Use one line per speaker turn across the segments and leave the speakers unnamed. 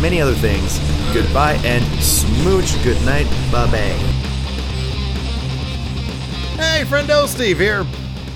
many other things. Goodbye and smooch. Good night. Bye bye.
Hey, friendo, Steve here.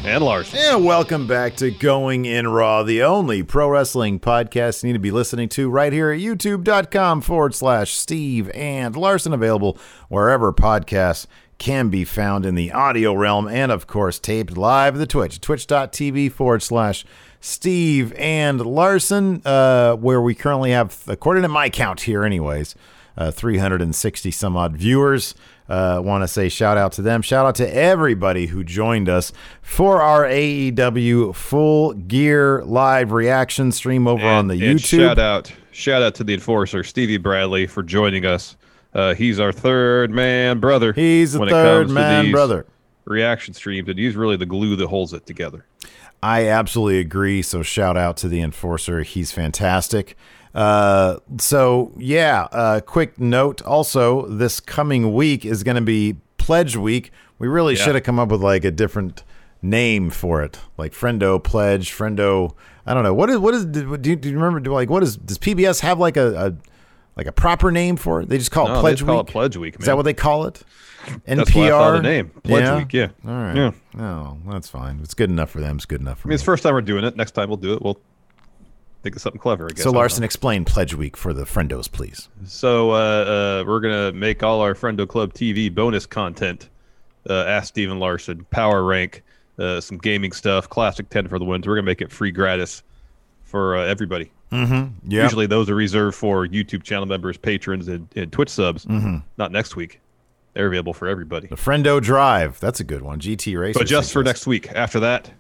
And Larson.
And welcome back to Going In Raw, the only pro wrestling podcast you need to be listening to right here at youtube.com forward slash Steve and Larson, available wherever podcasts can be found in the audio realm, and of course, taped live at the Twitch, twitch.tv forward slash Steve and Larson, uh, where we currently have, according to my count here, anyways, uh, 360 some odd viewers. Uh, Want to say shout out to them. Shout out to everybody who joined us for our AEW Full Gear live reaction stream over on the
and
YouTube.
Shout out, shout out to the enforcer Stevie Bradley for joining us. Uh, he's our third man brother.
He's the third man brother.
Reaction streams, and he's really the glue that holds it together.
I absolutely agree. So shout out to the enforcer. He's fantastic. Uh, so yeah, uh, quick note. Also, this coming week is going to be Pledge Week. We really
Yeah.
should have come up with like a different name for it, like Friendo Pledge, Friendo. I don't know what is what is. Do you, do you remember? Do like what is does PBS have like a, a like a proper name for it? They just call it
No, they
Pledge
just call
Week.
it Pledge Week,
Is that what they call it? NPR.
That's why I thought the name. Pledge Week, yeah.
All right.
Yeah.
Oh, that's fine. It's good enough for them. It's good enough for
I mean,
me.
it's the first time we're doing it. Next time we'll do it. We'll think of something clever. I guess.
So Larson, explain Pledge Week for the friendos, please.
So uh, uh, we're gonna make all our Friendo Club TV bonus content. Uh, Ask Steve and Larson, Power Rank, uh, some gaming stuff, Classic Ten for the wins. We're gonna make it free, gratis for uh, everybody.
Mm-hmm. Yeah.
Usually those are reserved for YouTube channel members, patrons, and, and Twitch subs.
Mhm.
Not next week. They're available for everybody.
The Friendo Drive. That's a good one. GT Racer.
But just for next week. After that,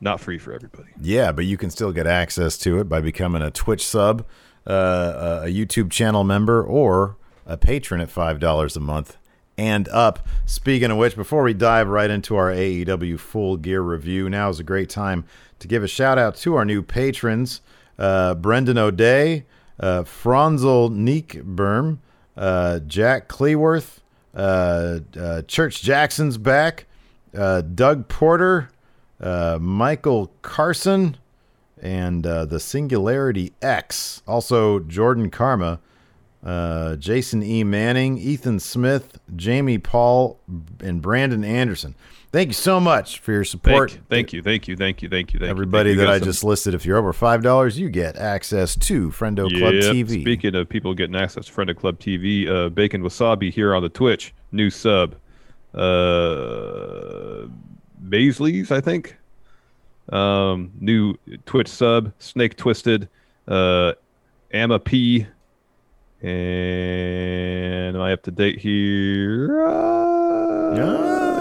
not free for everybody.
Yeah, but you can still get access to it by becoming a Twitch sub, uh, a YouTube channel member, or a patron at five dollars a month and up. Speaking of which, before we dive right into our AEW Full Gear review, now is a great time to give a shout out to our new patrons: uh, Brendan O'Day, uh, Franzel Neekberm, uh, Jack Cleworth, uh, uh, Church Jackson's back, uh, Doug Porter, Michael Carson, and the Singularity X. Also, Jordan Karma, uh, Jason E. Manning, Ethan Smith, Jamie Paul, and Brandon Anderson. Thank you so much for your support.
Thank, thank you, thank you, thank you, thank you, thank
Everybody
you. Thank
that I
You
just listed, if you're over five dollars, you get access to Friendo
some-
Club TV.
Speaking of people getting access to Friendo Club TV, uh, Bacon Wasabi here on the Twitch, new sub, uh, Baisley's, I think. Um, new Twitch sub, Snake Twisted, uh, Amma P, and am I up to date here? Uh, yeah,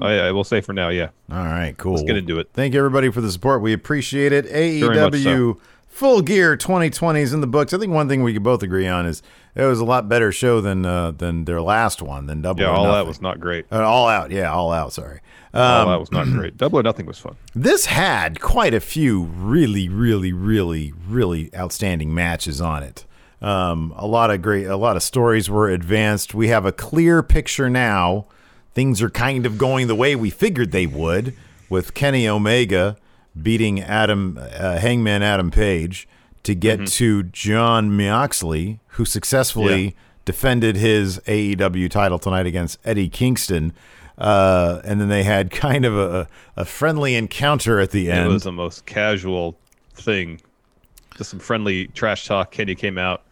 I, I will say for now, yeah.
All right, cool.
Let's get into it.
Thank you everybody for the support. We appreciate it. AEW
so.
Full Gear 2020 is in the books. I think one thing we could both agree on is it was a lot better show than uh, than their last one, than Double
Yeah, all
Nothing.
that was not great.
Uh, all out, yeah, all out. Sorry.
all
Um,
that was not great. Double or Nothing was fun.
This had quite a few really, really, really, really outstanding matches on it. Um, a lot of great, a lot of stories were advanced. We have a clear picture now. Things are kind of going the way we figured they would, with Kenny Omega beating Adam uh, Hangman Adam Page to get to Jon Moxley, who successfully
Yeah.
defended his AEW title tonight against Eddie Kingston. Uh, and then they had kind of a, a friendly encounter at the end.
It was the most casual thing. Just some friendly trash talk. Kenny came out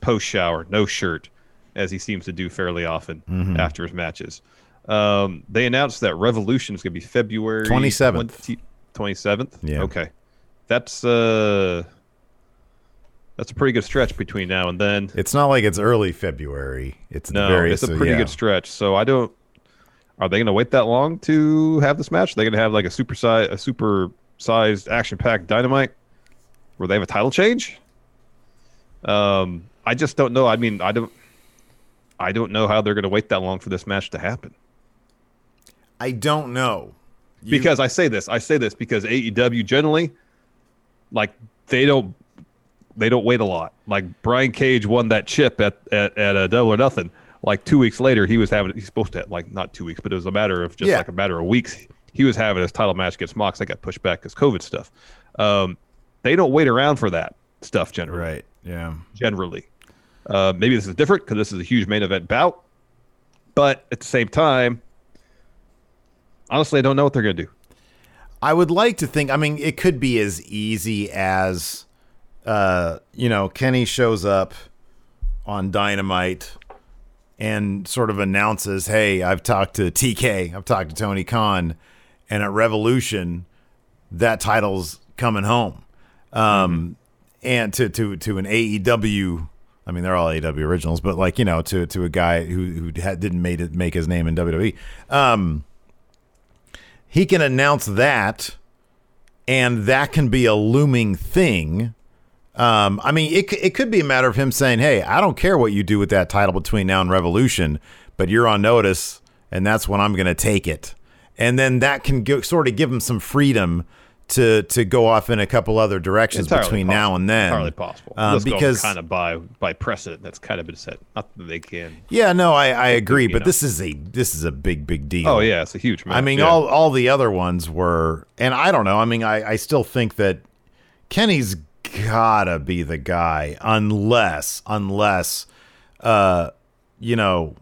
post shower, no shirt, as he seems to do fairly often
Mhm.
after his matches. Um, they announced that Revolution is going to be February
27th.
20 27th.
Yeah.
Okay, that's uh, that's a pretty good stretch between now and then.
It's not like it's early February. It's
No,
very,
it's a
so,
pretty
yeah.
good stretch. So I don't. Are they going to wait that long to have this match? Are they going to have like a super size, a super sized action packed dynamite, where they have a title change? Um, I just don't know. I mean, I don't. I don't know how they're going to wait that long for this match to happen.
I don't know.
because I say this, I say this because AEW generally, like they don't, they don't wait a lot. Like Brian Cage won that chip at at, at a Double or Nothing. Like two weeks later, he was having. He's supposed to have, like not two weeks, but it was a matter of just
Yeah.
like a matter of weeks. He was having his title match against Mox. That got pushed back because COVID stuff. Um, they don't wait around for that stuff generally.
Right. Yeah.
Generally, uh, maybe this is different because this is a huge main event bout. But at the same time, honestly, I don't know what they're gonna do.
I would like to think. I mean, it could be as easy as, uh, you know, Kenny shows up on Dynamite and sort of announces, "Hey, I've talked to TK, I've talked to Tony Khan, and at Revolution, that title's coming home." Um, and to to to an AEW. I mean, they're all AEW originals, but like you know, to to a guy who who had, didn't made it make his name in WWE. Um, he can announce that, and that can be a looming thing. Um, I mean, it it could be a matter of him saying, "Hey, I don't care what you do with that title between now and Revolution, but you're on notice, and that's when I'm going to take it." And then that can go, sort of give him some freedom to to go off in a couple other directions
Entirely
between now and then.
Entirely possible.
Um, because
kind of by by precedent that's kind of been set. Not that they can.
yeah, no, I, I agree, but
know.
this is a this is a big big deal.
Oh yeah, it's a huge. Match.
I mean,
yeah.
all all the other ones were, and I don't know. I mean, I, I still think that Kenny's gotta be the guy, unless unless, uh, you know,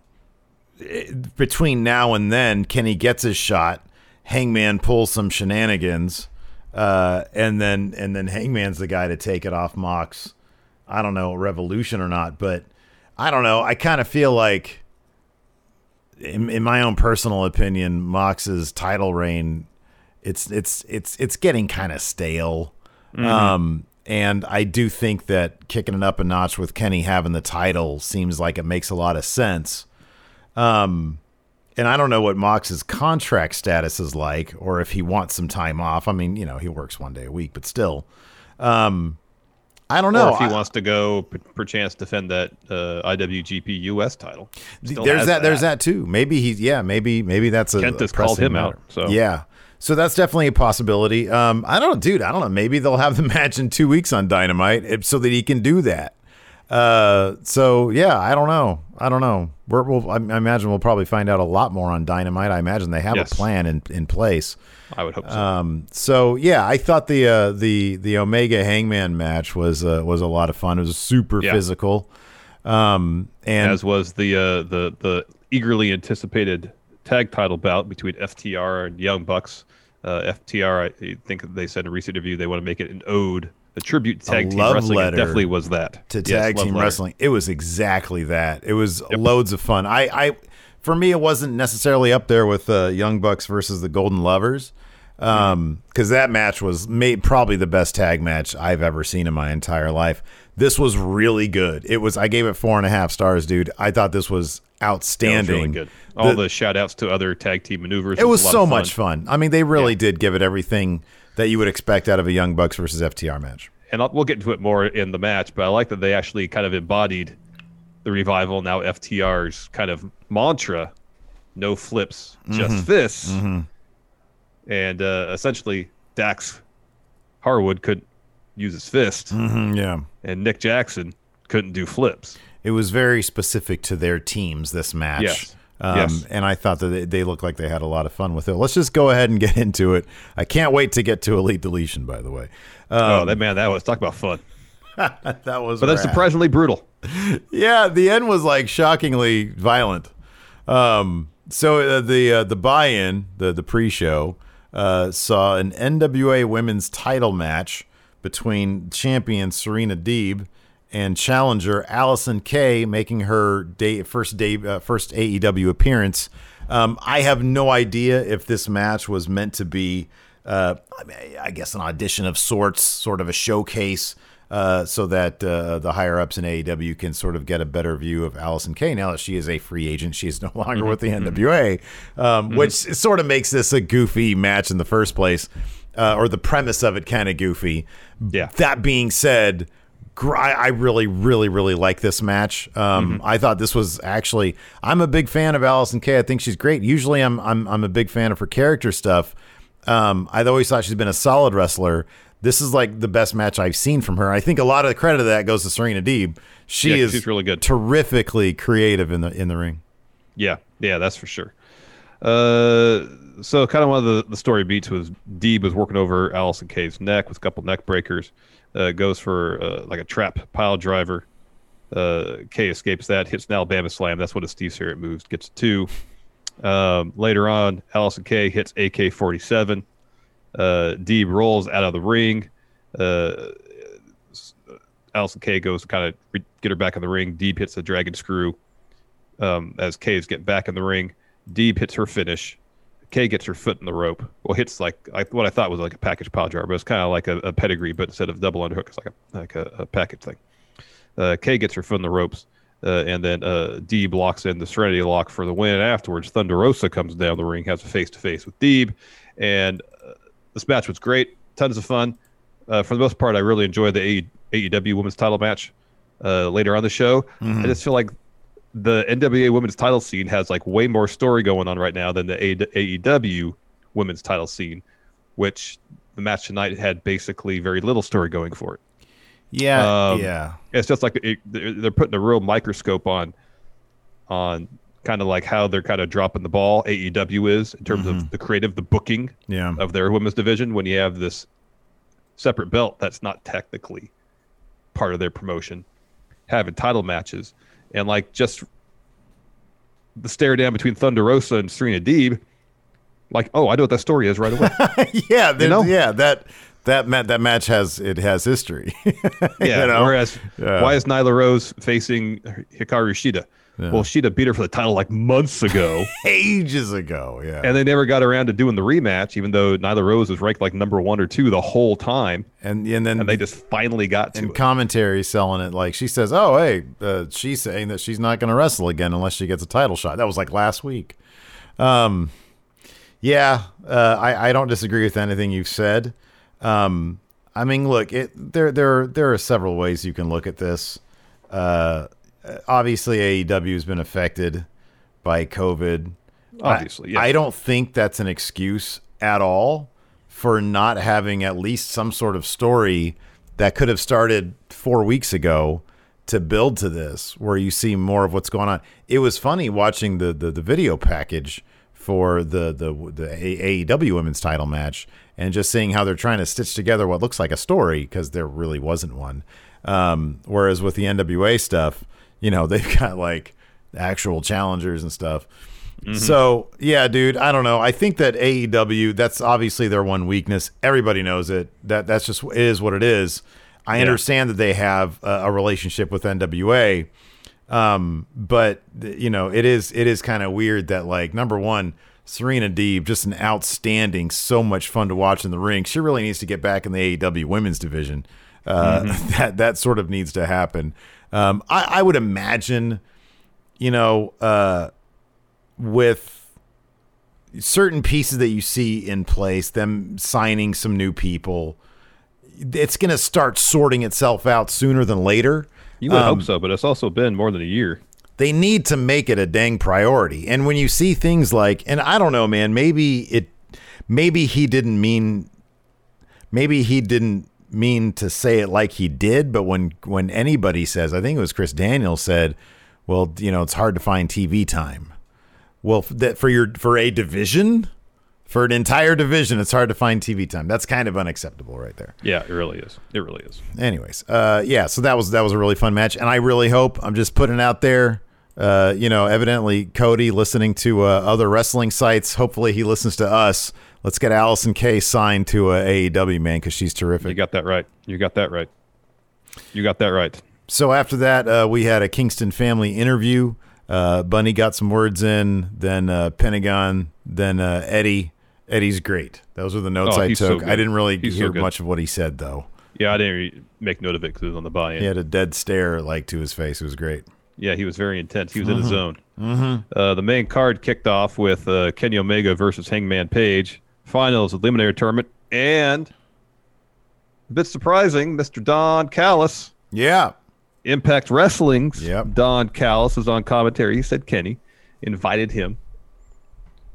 between now and then, Kenny gets his shot. Hangman pulls some shenanigans, uh, and then and then Hangman's the guy to take it off Mox. I don't know, Revolution or not, but I don't know. I kind of feel like in, in my own personal opinion, Mox's title reign, it's it's it's it's getting kind of stale.
Mhm.
Um, and I do think that kicking it up a notch with Kenny having the title seems like it makes a lot of sense. Um, and I don't know what Mox's contract status is like, or if he wants some time off. I mean, you know, he works one day a week, but still, um, I don't know.
Or if he
I-
wants to go, per- perchance defend that uh, IWGP US title. Still
there's
has
that, There's that too. Maybe he's yeah. Maybe maybe that's a. KENTA
has called him out, so.
yeah. So that's definitely a possibility. Um, I don't know, dude. I don't know. Maybe they'll have the match in two weeks on Dynamite if, so that he can do that. Uh, so yeah, I don't know. I don't know. We're, we'll, I, imagine we'll probably find out a lot more on Dynamite. I imagine they have
Yes.
a plan in, in place.
I would hope so.
Um, so yeah, I thought the uh, the the Omega Hangman match was uh, was a lot of fun. It was super
Yeah.
physical. Um, and
as was the uh, the the eagerly anticipated tag title bout between FTR and Young Bucks. Uh, FTR, I think they said in a recent interview they want to make it an ode, a tribute to tag team wrestling. It definitely was that
to tag
love
team
letter.
wrestling. It was exactly that. It was loads of fun. I, I, for me, it wasn't necessarily up there with uh, Young Bucks versus the Golden Lovers, um, because that match was made probably the best tag match I've ever seen in my entire life. This was really good. It was. I gave it four and a half stars, dude. I thought this was
Yeah, it was
outstanding.
really good. All
The-
the, shout outs to other tag team maneuvers.
it was
lot
so
of
much fun. I mean, they really did give it everything that you would expect out of a Young Bucks versus FTR match.
and I'll, we'll get into it more in the match, but I like that they actually kind of embodied the revival now FTR's kind of mantra: no flips, just
Mhm.
fists.
Mhm.
And uh, essentially, Dax Harwood couldn't use his fist,
Mhm, yeah.
and Nick Jackson couldn't do flips.
It was very specific to their teams this match.
Yes.
Um,
Yes.
And I thought that they, they looked like they had a lot of fun with it. Let's just go ahead and get into it. I can't wait to get to Elite Deletion, by the way.
oh,
Um,
that man, that was talk about fun.
that was
but that's surprisingly brutal.
yeah, the end was like shockingly violent. Um, so uh, the uh, the buy-in, the the pre-show, uh, saw an NWA Women's Title match between champion Serena Deeb and challenger Allysin Kay making her day, first day uh, first AEW appearance. Um, I have no idea if this match was meant to be, uh, I, guess, an audition of sorts, sort of a showcase. Uh, so that uh, the higher ups in AEW can sort of get a better view of Allysin Kay now that she is a free agent. She is no longer with the NWA, um, which sort of makes this a goofy match in the first place, uh, or the premise of it kind of goofy.
Yeah.
That being said, I I really, really, really like this match. Um, I thought this was actually. I'm a big fan of Allysin Kay. I think she's great. Usually, I'm I'm I'm a big fan of her character stuff. Um, I've always thought she's been a solid wrestler. This is like the best match I've seen from her. I think a lot of the credit of that goes to Serena Deeb. She
Yeah,
is
she's really good.
terrifically creative in the in the ring.
Yeah, yeah, that's for sure. Uh, so kind of one of the, the story beats was Deeb was working over Allysin Kay's neck with a couple neck breakers. Uh, goes for uh, like a trap pile driver. Uh, Kay escapes that, hits an Alabama slam. That's what a Steve Jarrett moves. Gets two. Um, later on, Allysin Kay hits AK 47. Uh, Deeb rolls out of the ring. Uh, Allysin Kay goes to kind of re- get her back in the ring. Deeb hits the dragon screw um, as Kay is getting back in the ring. Deeb hits her finish. Kay gets her foot in the rope. Well, hits like I, what I thought was like a package pile driver, but it's kind of like a, a pedigree, but instead of double underhook, it's like a like a, a package thing. Uh, Kay gets her foot in the ropes, uh, and then uh, Deeb locks in the Serenity lock for the win. Afterwards, Thunder Rosa comes down the ring, has a face to face with Deeb, and uh, this match was great, tons of fun. Uh, for the most part, I really enjoyed the AEW Women's Title match uh, later on the show. I just feel like the NWA Women's Title scene has like way more story going on right now than the AEW Women's Title scene, which the match tonight had basically very little story going for it.
Yeah,
Um,
yeah.
It's just like it, they're they're putting a real microscope on, on kind of like how they're kind of dropping the ball. AEW is in terms of the creative, the booking
Yeah.
of their women's division. When you have this separate belt that's not technically part of their promotion, having title matches, and like just the stare down between Thunder Rosa and Serena Deeb. Like, oh, I know what that story is right away.
yeah, you
know?
yeah. That that ma- that match has it has history.
Yeah.
You know?
Whereas,
Yeah.
why is Nyla Rose facing Hikaru Shida? Well, she'd have beat her for the title like months ago,
ages ago. Yeah,
and they never got around to doing the rematch, even though Nyla Rose was ranked like number one or two the whole time,
and and then
and they just finally got to
and
it.
commentary selling it like she says, "Oh, hey, uh, she's saying that she's not going to wrestle again unless she gets a title shot." That was like last week. Um, yeah, uh, I I don't disagree with anything you've said. Um, I mean, look, it there there there are several ways you can look at this. Uh, obviously, AEW has been affected by COVID.
Obviously,
I,
yes.
I don't think that's an excuse at all for not having at least some sort of story that could have started four weeks ago to build to this, where you see more of what's going on. It was funny watching the the, the video package for the the the AEW women's title match and just seeing how they're trying to stitch together what looks like a story because there really wasn't one. Um, whereas with the NWA stuff, you know, they've got like actual challengers and stuff. So yeah, dude, I don't know. I think that AEW, that's obviously their one weakness. Everybody knows it. That that's just it is what it is. I understand that they have a, a relationship with NWA, um, but you know, it is it is kind of weird that like number one, Serena Deeb, just an outstanding, so much fun to watch in the ring. She really needs to get back in the AEW women's division. Uh, That that sort of needs to happen. Um, I, I would imagine, you know, uh, with certain pieces that you see in place, them signing some new people, it's going to start sorting itself out sooner than later.
You would
Um,
hope so, but it's also been more than a year.
they need to make it a dang priority. And when you see things like, and I don't know, man, maybe it, maybe he didn't mean, maybe he didn't mean to say it like he did. But when when anybody says, I think it was Chris Daniels said, well, you know, it's hard to find TV time. Well, that for your for a division, for an entire division, it's hard to find TV time. That's kind of unacceptable, right there.
Yeah, it really is. It really is.
Anyways, uh, yeah, so that was that was a really fun match, and I really hope I'm just putting it out there. Uh, you know, evidently Cody listening to uh, other wrestling sites. Hopefully, he listens to us. Let's get Allysin Kay signed to a AEW, man, because she's terrific.
You got that right. You got that right. You got that right.
So after that, uh, we had a Kingston family interview. Uh, Bunny got some words in, then uh, Pentagon, then uh, Eddie. Eddie's great. Those are the notes
Oh,
I
he's so
took. I didn't really
He's
hear
good.
much of what he said though.
Yeah, I didn't make note of it because it was on the buy-in.
He had a dead stare like to his face. It was great.
Yeah, he was very intense. He was in his zone.
Mhm.
Uh, the main card kicked off with uh, Kenny Omega versus Hangman Page. Finals eliminator tournament. And a bit surprising, Mr. Don Callis.
Yeah.
Impact Wrestling's Don Callis is on commentary. He said Kenny invited him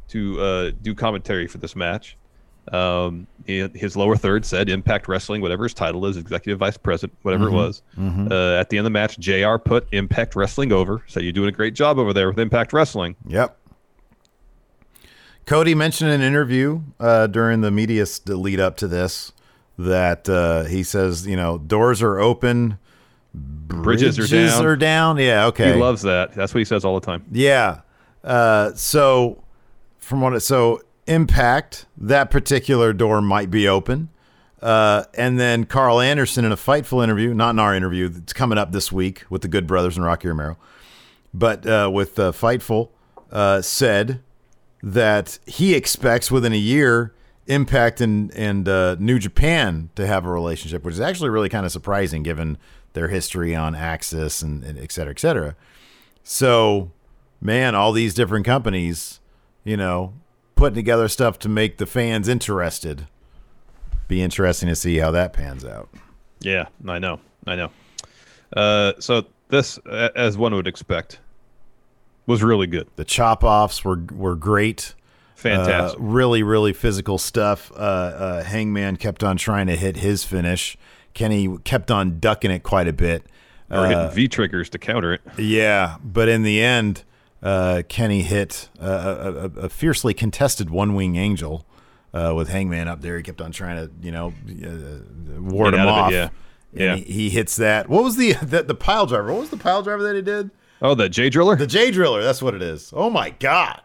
to uh, do commentary for this match. Um, his lower third said Impact Wrestling, whatever his title is, executive vice president, whatever
Mhm.
it was.
Mhm.
Uh, at the end of the match, JR put Impact Wrestling over. Said you're doing a great job over there with Impact Wrestling.
Yep. Cody mentioned in an interview uh, during the media lead up to this that uh, he says, you know, doors are open,
Bridges, are down.
are down. Yeah, okay.
He loves that. That's what he says all the time.
Yeah. Uh, so from what it so impact that particular door might be open. Uh, and then Karl Anderson in a Fightful interview, not in our interview, that's coming up this week with the Good Brothers and Rocky Romero, but uh, with uh, Fightful, uh, said that he expects within a year Impact and and uh, New Japan to have a relationship, which is actually really kind of surprising given their history on AXS and, and et cetera, et cetera. So, man, all these different companies, you know, putting together stuff to make the fans interested. Be interesting to see how that pans out.
Yeah, I know. I know. Uh, so this, as one would expect, was really good.
The chop offs were were great.
Fantastic.
Uh, really, really physical stuff. Uh, uh, Hangman kept on trying to hit his finish. Kenny kept on ducking it quite a bit.
Or hitting
Uh,
V triggers to counter it.
Yeah, but in the end, uh, Kenny hit a, a, a- a fiercely contested one wing angel uh, with Hangman up there. He kept on trying to, you know, uh, ward
Get
him
out of it,
off.
yeah.
And
Yeah.
He, he hits that. What was the, the the pile driver? What was the pile driver that he did?
Oh, the J Driller?
The J Driller. That's what it is. Oh my God.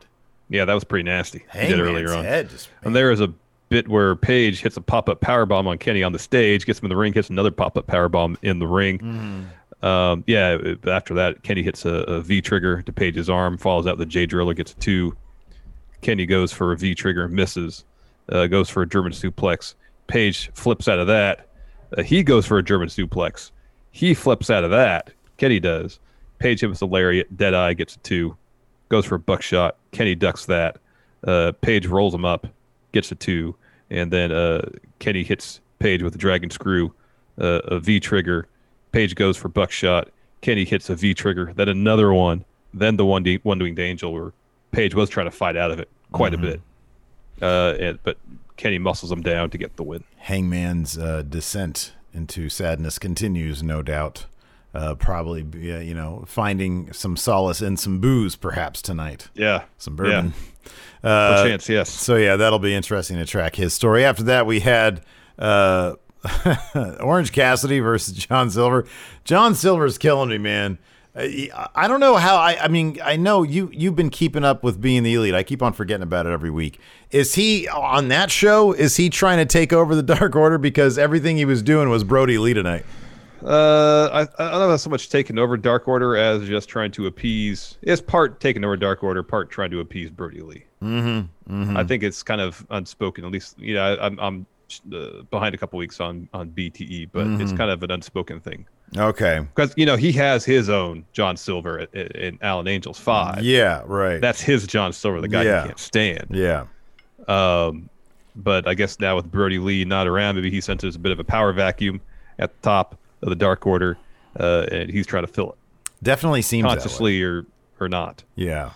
Yeah, that was pretty nasty. He did earlier on.
head just-
and there is a bit where Page hits a pop up power bomb on Kenny on the stage, gets him in the ring, hits another pop up power bomb in the ring.
Mm-hmm.
Um, yeah, after that, Kenny hits a, a V trigger to Page's arm, falls out. The J Driller gets a two. Kenny goes for a V trigger, misses. Uh, goes for a German suplex. Page flips out of that. Uh, he goes for a German suplex. He flips out of that. Kenny does. Page hits a lariat. Deadeye gets a two. Goes for a buckshot. Kenny ducks that. Uh, Page rolls him up, gets a two, and then uh, Kenny hits Page with a dragon screw, uh, a V trigger. Page goes for buckshot. Kenny hits a V trigger, then another one, then the one one winged angel where Page was trying to fight out of it quite a bit, uh, and, but Kenny muscles him down to get the win.
Hangman's uh, descent into sadness continues, no doubt. Uh, probably, be, uh, you know, finding some solace in some booze, perhaps tonight.
Yeah,
some bourbon.
Yeah. Perchance, yes.
So yeah, that'll be interesting to track his story. After that, we had uh, Orange Cassidy versus John Silver. John Silver's killing me, man. I I don't know how. I, I mean, I know you you've been keeping up with being the elite. I keep on forgetting about it every week. Is he on that show? Is he trying to take over the Dark Order because everything he was doing was Brodie Lee tonight?
Uh, I, I don't know so much taking over Dark Order as just trying to appease. It's part taking over Dark Order, part trying to appease Brodie Lee.
Mm-hmm. mm-hmm.
I think it's kind of unspoken. At least, you know, I, I'm I'm uh, behind a couple weeks on on BTE, but it's
Mhm.
kind of an unspoken thing
Okay.
because you know he has his own John Silver in Alan Angels Five.
Yeah. Right.
That's his John Silver, the guy
Yeah.
he can't stand.
yeah.
Um, but I guess now with Brodie Lee not around, maybe he senses a bit of a power vacuum at the top of the Dark Order, uh, and he's trying to fill it
Definitely seems
consciously or or not.
Yeah.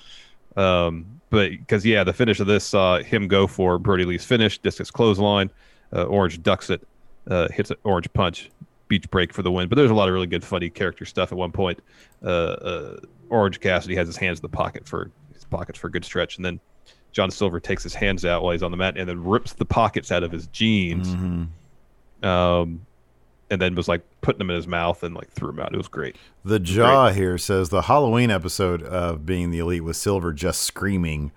Um, but because yeah, the finish of this saw him go for Brodie Lee's finish, discus clothesline, uh, Orange ducks it, uh, hits an orange punch, beach break for the win. But there's a lot of really good, funny character stuff. At one point, uh, uh, Orange Cassidy has his hands in the pocket for his pockets for a good stretch, and then John Silver takes his hands out while he's on the mat and then rips the pockets out of his jeans. Um, and then was like putting them in his mouth and like threw them out. It was great.
The jaw here says the Halloween episode of Being the Elite with Silver just screaming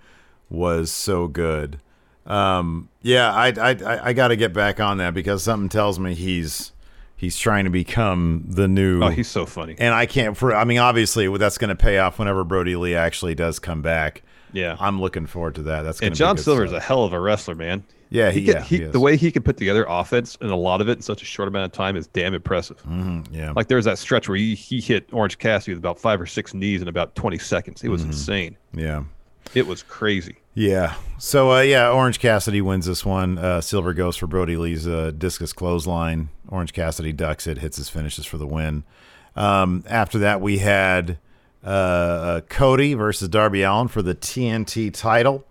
was so good. Um, yeah, I I I, I got to get back on that because something tells me he's he's trying to become the new.
Oh, he's so funny.
And I can't. For I mean, obviously, that's going to pay off whenever Brodie Lee actually does come back.
Yeah,
I'm looking forward to that. That's going
and John
be good
Silver is
stuff.
a hell of a wrestler, man.
Yeah, he,
he, could,
yeah,
he,
he
the way he can put together offense and a lot of it in such a short amount of time is damn impressive.
Mm-hmm, yeah,
Like there's that stretch where he, he hit Orange Cassidy with about five or six knees in about 20 seconds. It was
Mm-hmm.
insane.
yeah.
It was crazy.
Yeah. So uh, yeah, Orange Cassidy wins this one. Uh, Silver goes for Brodie Lee's uh, discus clothesline. Orange Cassidy ducks it, hits his finishes for the win. Um, after that, we had uh, uh, Cody versus Darby Allin for the TNT title.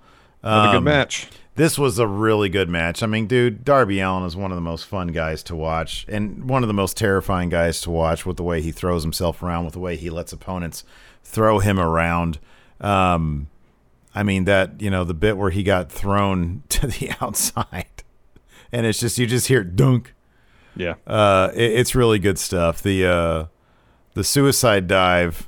Another
Um,
good match.
This was a really good match. I mean, dude, Darby Allin is one of the most fun guys to watch and one of the most terrifying guys to watch with the way he throws himself around, with the way he lets opponents throw him around. Um, I mean, that, you know, the bit where he got thrown to the outside and it's just, you just hear dunk.
Yeah.
Uh, it, it's really good stuff. The, uh, the suicide dive,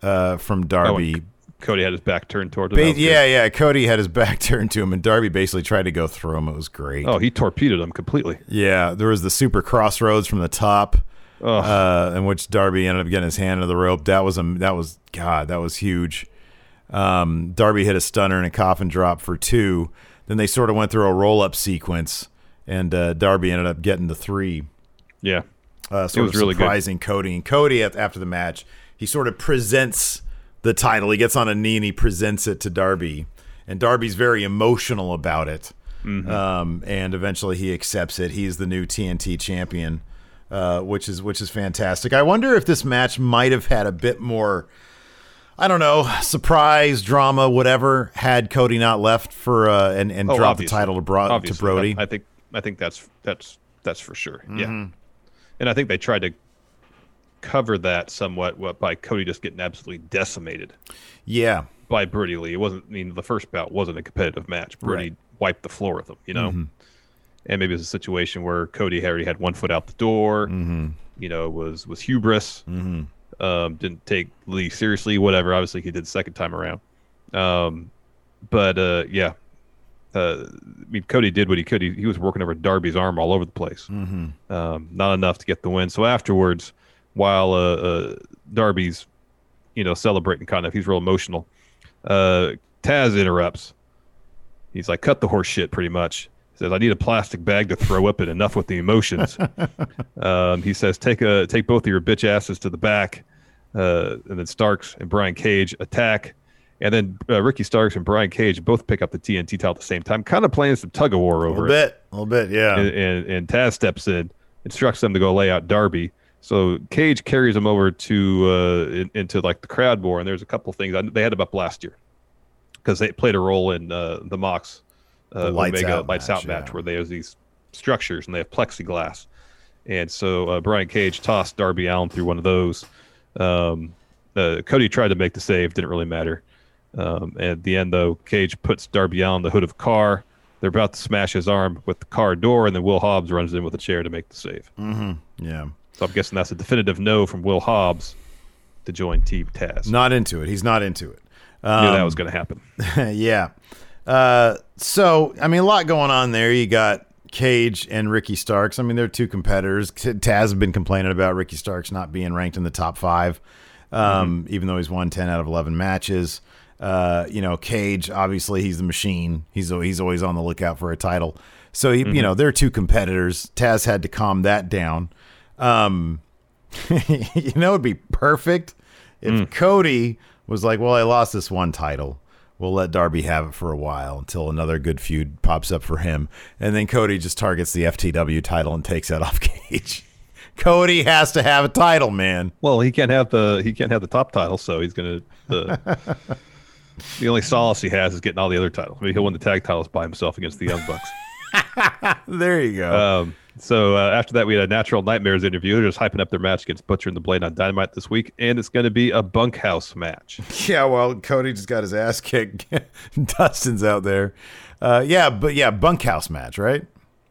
uh, from Darby.
Cody had his back turned toward him.
Ba-
good.
yeah, yeah. Cody had his back turned to him, and Darby basically tried to go through him. It was great.
Oh, he torpedoed him completely.
Yeah, there was the super crossroads from the top, uh, in which Darby ended up getting his hand into the rope. That was a that was God, that was huge. Um, Darby hit a stunner and a coffin drop for two. Then they sort of went through a roll up sequence, and uh, Darby ended up getting the three.
Yeah.
Uh, sort
was
of
really good.
surprising Cody. And Cody, after the match, he sort of presents the title. He gets on a knee and he presents it to Darby. And Darby's very emotional about it.
Mm-hmm.
Um, and eventually he accepts it. He's the new TNT champion, uh, which is which is fantastic. I wonder if this match might have had a bit more, I don't know, surprise drama, whatever, had Cody not left for uh, and and
Oh,
dropped
obviously.
the title to, Bro- to Brodie.
I, think I think that's that's that's for sure. Yeah.
Mhm.
And I think they tried to cover that somewhat what, by Cody just getting absolutely decimated
yeah,
by Brodie Lee. It wasn't I mean the first bout wasn't a competitive match. Brodie
Right.
wiped the floor with him, you know.
Mhm.
And maybe it's a situation where Cody already had one foot out the door.
Mm-hmm.
You know, was was hubris.
Mhm.
Um, didn't take Lee seriously. Whatever. Obviously, he did the second time around. Um, but uh, yeah, uh, I mean, Cody did what he could. He, he was working over Darby's arm all over the place.
Mm-hmm.
Um, not enough to get the win. So afterwards, while uh, uh, Darby's, you know, celebrating kind of, he's real emotional. Uh, Taz interrupts. He's like, "Cut the horse shit," pretty much. He says, "I need a plastic bag to throw up in. Enough with the emotions." um, he says, "Take a take both of your bitch asses to the back." Uh, and then Starks and Brian Cage attack. And then uh, Ricky Starks and Brian Cage both pick up the TNT title at the same time, kind of playing some tug of war
a
over
little
it
bit, a little bit, yeah.
and, and, and Taz steps in, instructs them to go lay out Darby. So Cage carries him over to uh, in, into like the crowd more, and there's a couple things I, they had him up last year because they played a role in uh, the Mox uh,
Lights
Omega
Out
Lights
match,
Out match
yeah.
where they have these structures and they have plexiglass, and so uh, Brian Cage tossed Darby Allin through one of those. Um, uh, Cody tried to make the save, didn't really matter. Um, at the end, though, Cage puts Darby Allin the hood of car. They're about to smash his arm with the car door, and then Will Hobbs runs in with a chair to make the save.
Mm-hmm. Yeah.
So I'm guessing that's a definitive no from Will Hobbs to join Team Taz.
Not into it. He's not into it.
I knew that
Um,
was going to happen.
yeah. Uh, so, I mean, a lot going on there. You got Cage and Ricky Starks. I mean, they're two competitors. Taz has been complaining about Ricky Starks not being ranked in the top five, um, even though he's won 10 out of 11 matches. Uh, you know, Cage, obviously, he's the machine. He's, he's always on the lookout for a title. So, he, you know, they're two competitors. Taz had to calm that down. Um, you know, it'd be perfect if Cody was like, "Well, I lost this one title. We'll let Darby have it for a while until another good feud pops up for him." And then Cody just targets the FTW title and takes that off Cage. Cody has to have a title, man.
Well, he can't have the he can't have the top title, so he's going to. The, the only solace he has is getting all the other titles. I mean, he'll win the tag titles by himself against the Young Bucks.
There you go.
Um, so uh, after that, we had a Natural Nightmares interview. They're just hyping up their match against Butcher and the Blade on Dynamite this week, and it's going to be a bunkhouse match.
yeah, well, Cody just got his ass kicked. Dustin's out there. Uh, yeah, but yeah, bunkhouse match, right?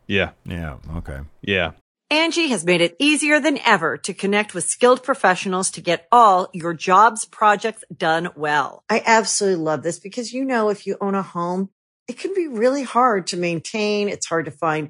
Yeah,
Yeah. Okay.
yeah.
Angi has made it easier than ever to connect with skilled professionals to get all your jobs projects done well.
I absolutely love this because, you know, if you own a home, it can be really hard to maintain. It's hard to find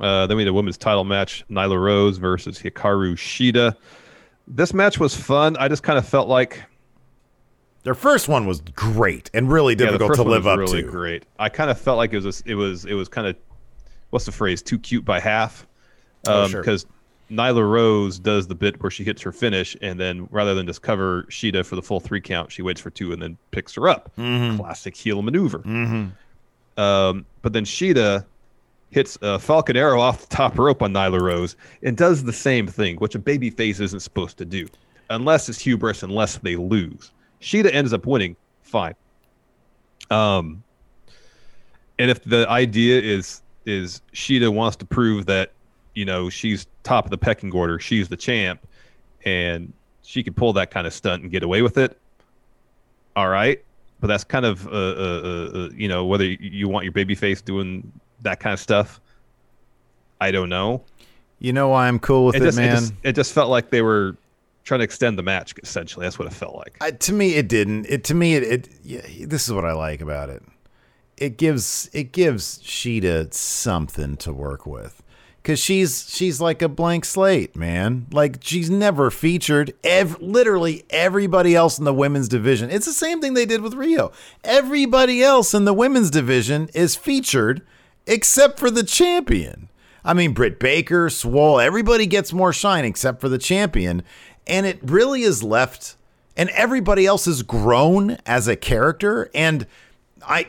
Uh, then we had a women's title match: Nyla Rose versus Hikaru Shida. This match was fun. I just kind of felt like
Their first one was great and really difficult
first
to live up
really
to.
Great. I kind of felt like it was a, it was it was kind of what's the phrase? Too cute by half.
Oh,
Um,
sure.
Because Nyla Rose does the bit where she hits her finish, and then rather than just cover Shida for the full three count, she waits for two and then picks her up. Classic heel maneuver.
Mm-hmm.
Um, but then Shida hits a Falcon Arrow off the top rope on Nyla Rose and does the same thing, which a baby face isn't supposed to do, unless it's hubris, unless they lose. Shida ends up winning, fine. Um, and if the idea is is Shida wants to prove that you know she's top of the pecking order, she's the champ, and she could pull that kind of stunt and get away with it. All right, but that's kind of uh, uh, uh, uh, you know whether you want your baby face doing that kind of stuff. I don't know.
You know why I'm cool with it,
just,
man?
just, it just felt like they were trying to extend the match. Essentially, that's what it felt like.
I, to me, it didn't. It to me, it, it yeah, this is what I like about it. It gives it gives Shida something to work with, because she's she's like a blank slate, man. Like she's never featured. Ev- literally everybody else in the women's division. It's the same thing they did with Rio. Everybody else in the women's division is featured, except for the champion. I mean, Britt Baker, Swole, everybody gets more shine except for the champion. And it really is left, and everybody else has grown as a character. And I,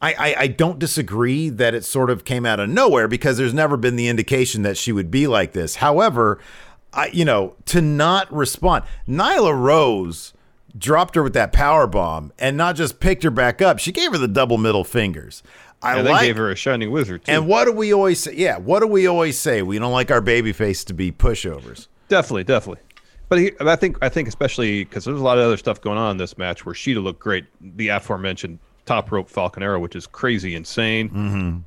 I, I, I don't disagree that it sort of came out of nowhere because there's never been the indication that she would be like this. However, I, you know, to not respond, Nyla Rose dropped her with that power bomb and not just picked her back up. She gave her the double middle fingers. I
and they
like
gave her a shining wizard too.
and what do we always say? Yeah, what do we always say? We don't like our baby face to be pushovers.
Definitely, definitely. But he, I think I think especially because there's a lot of other stuff going on in this match where Shida looked great. The aforementioned top rope Falcon Arrow, which is crazy insane.
Mm-hmm.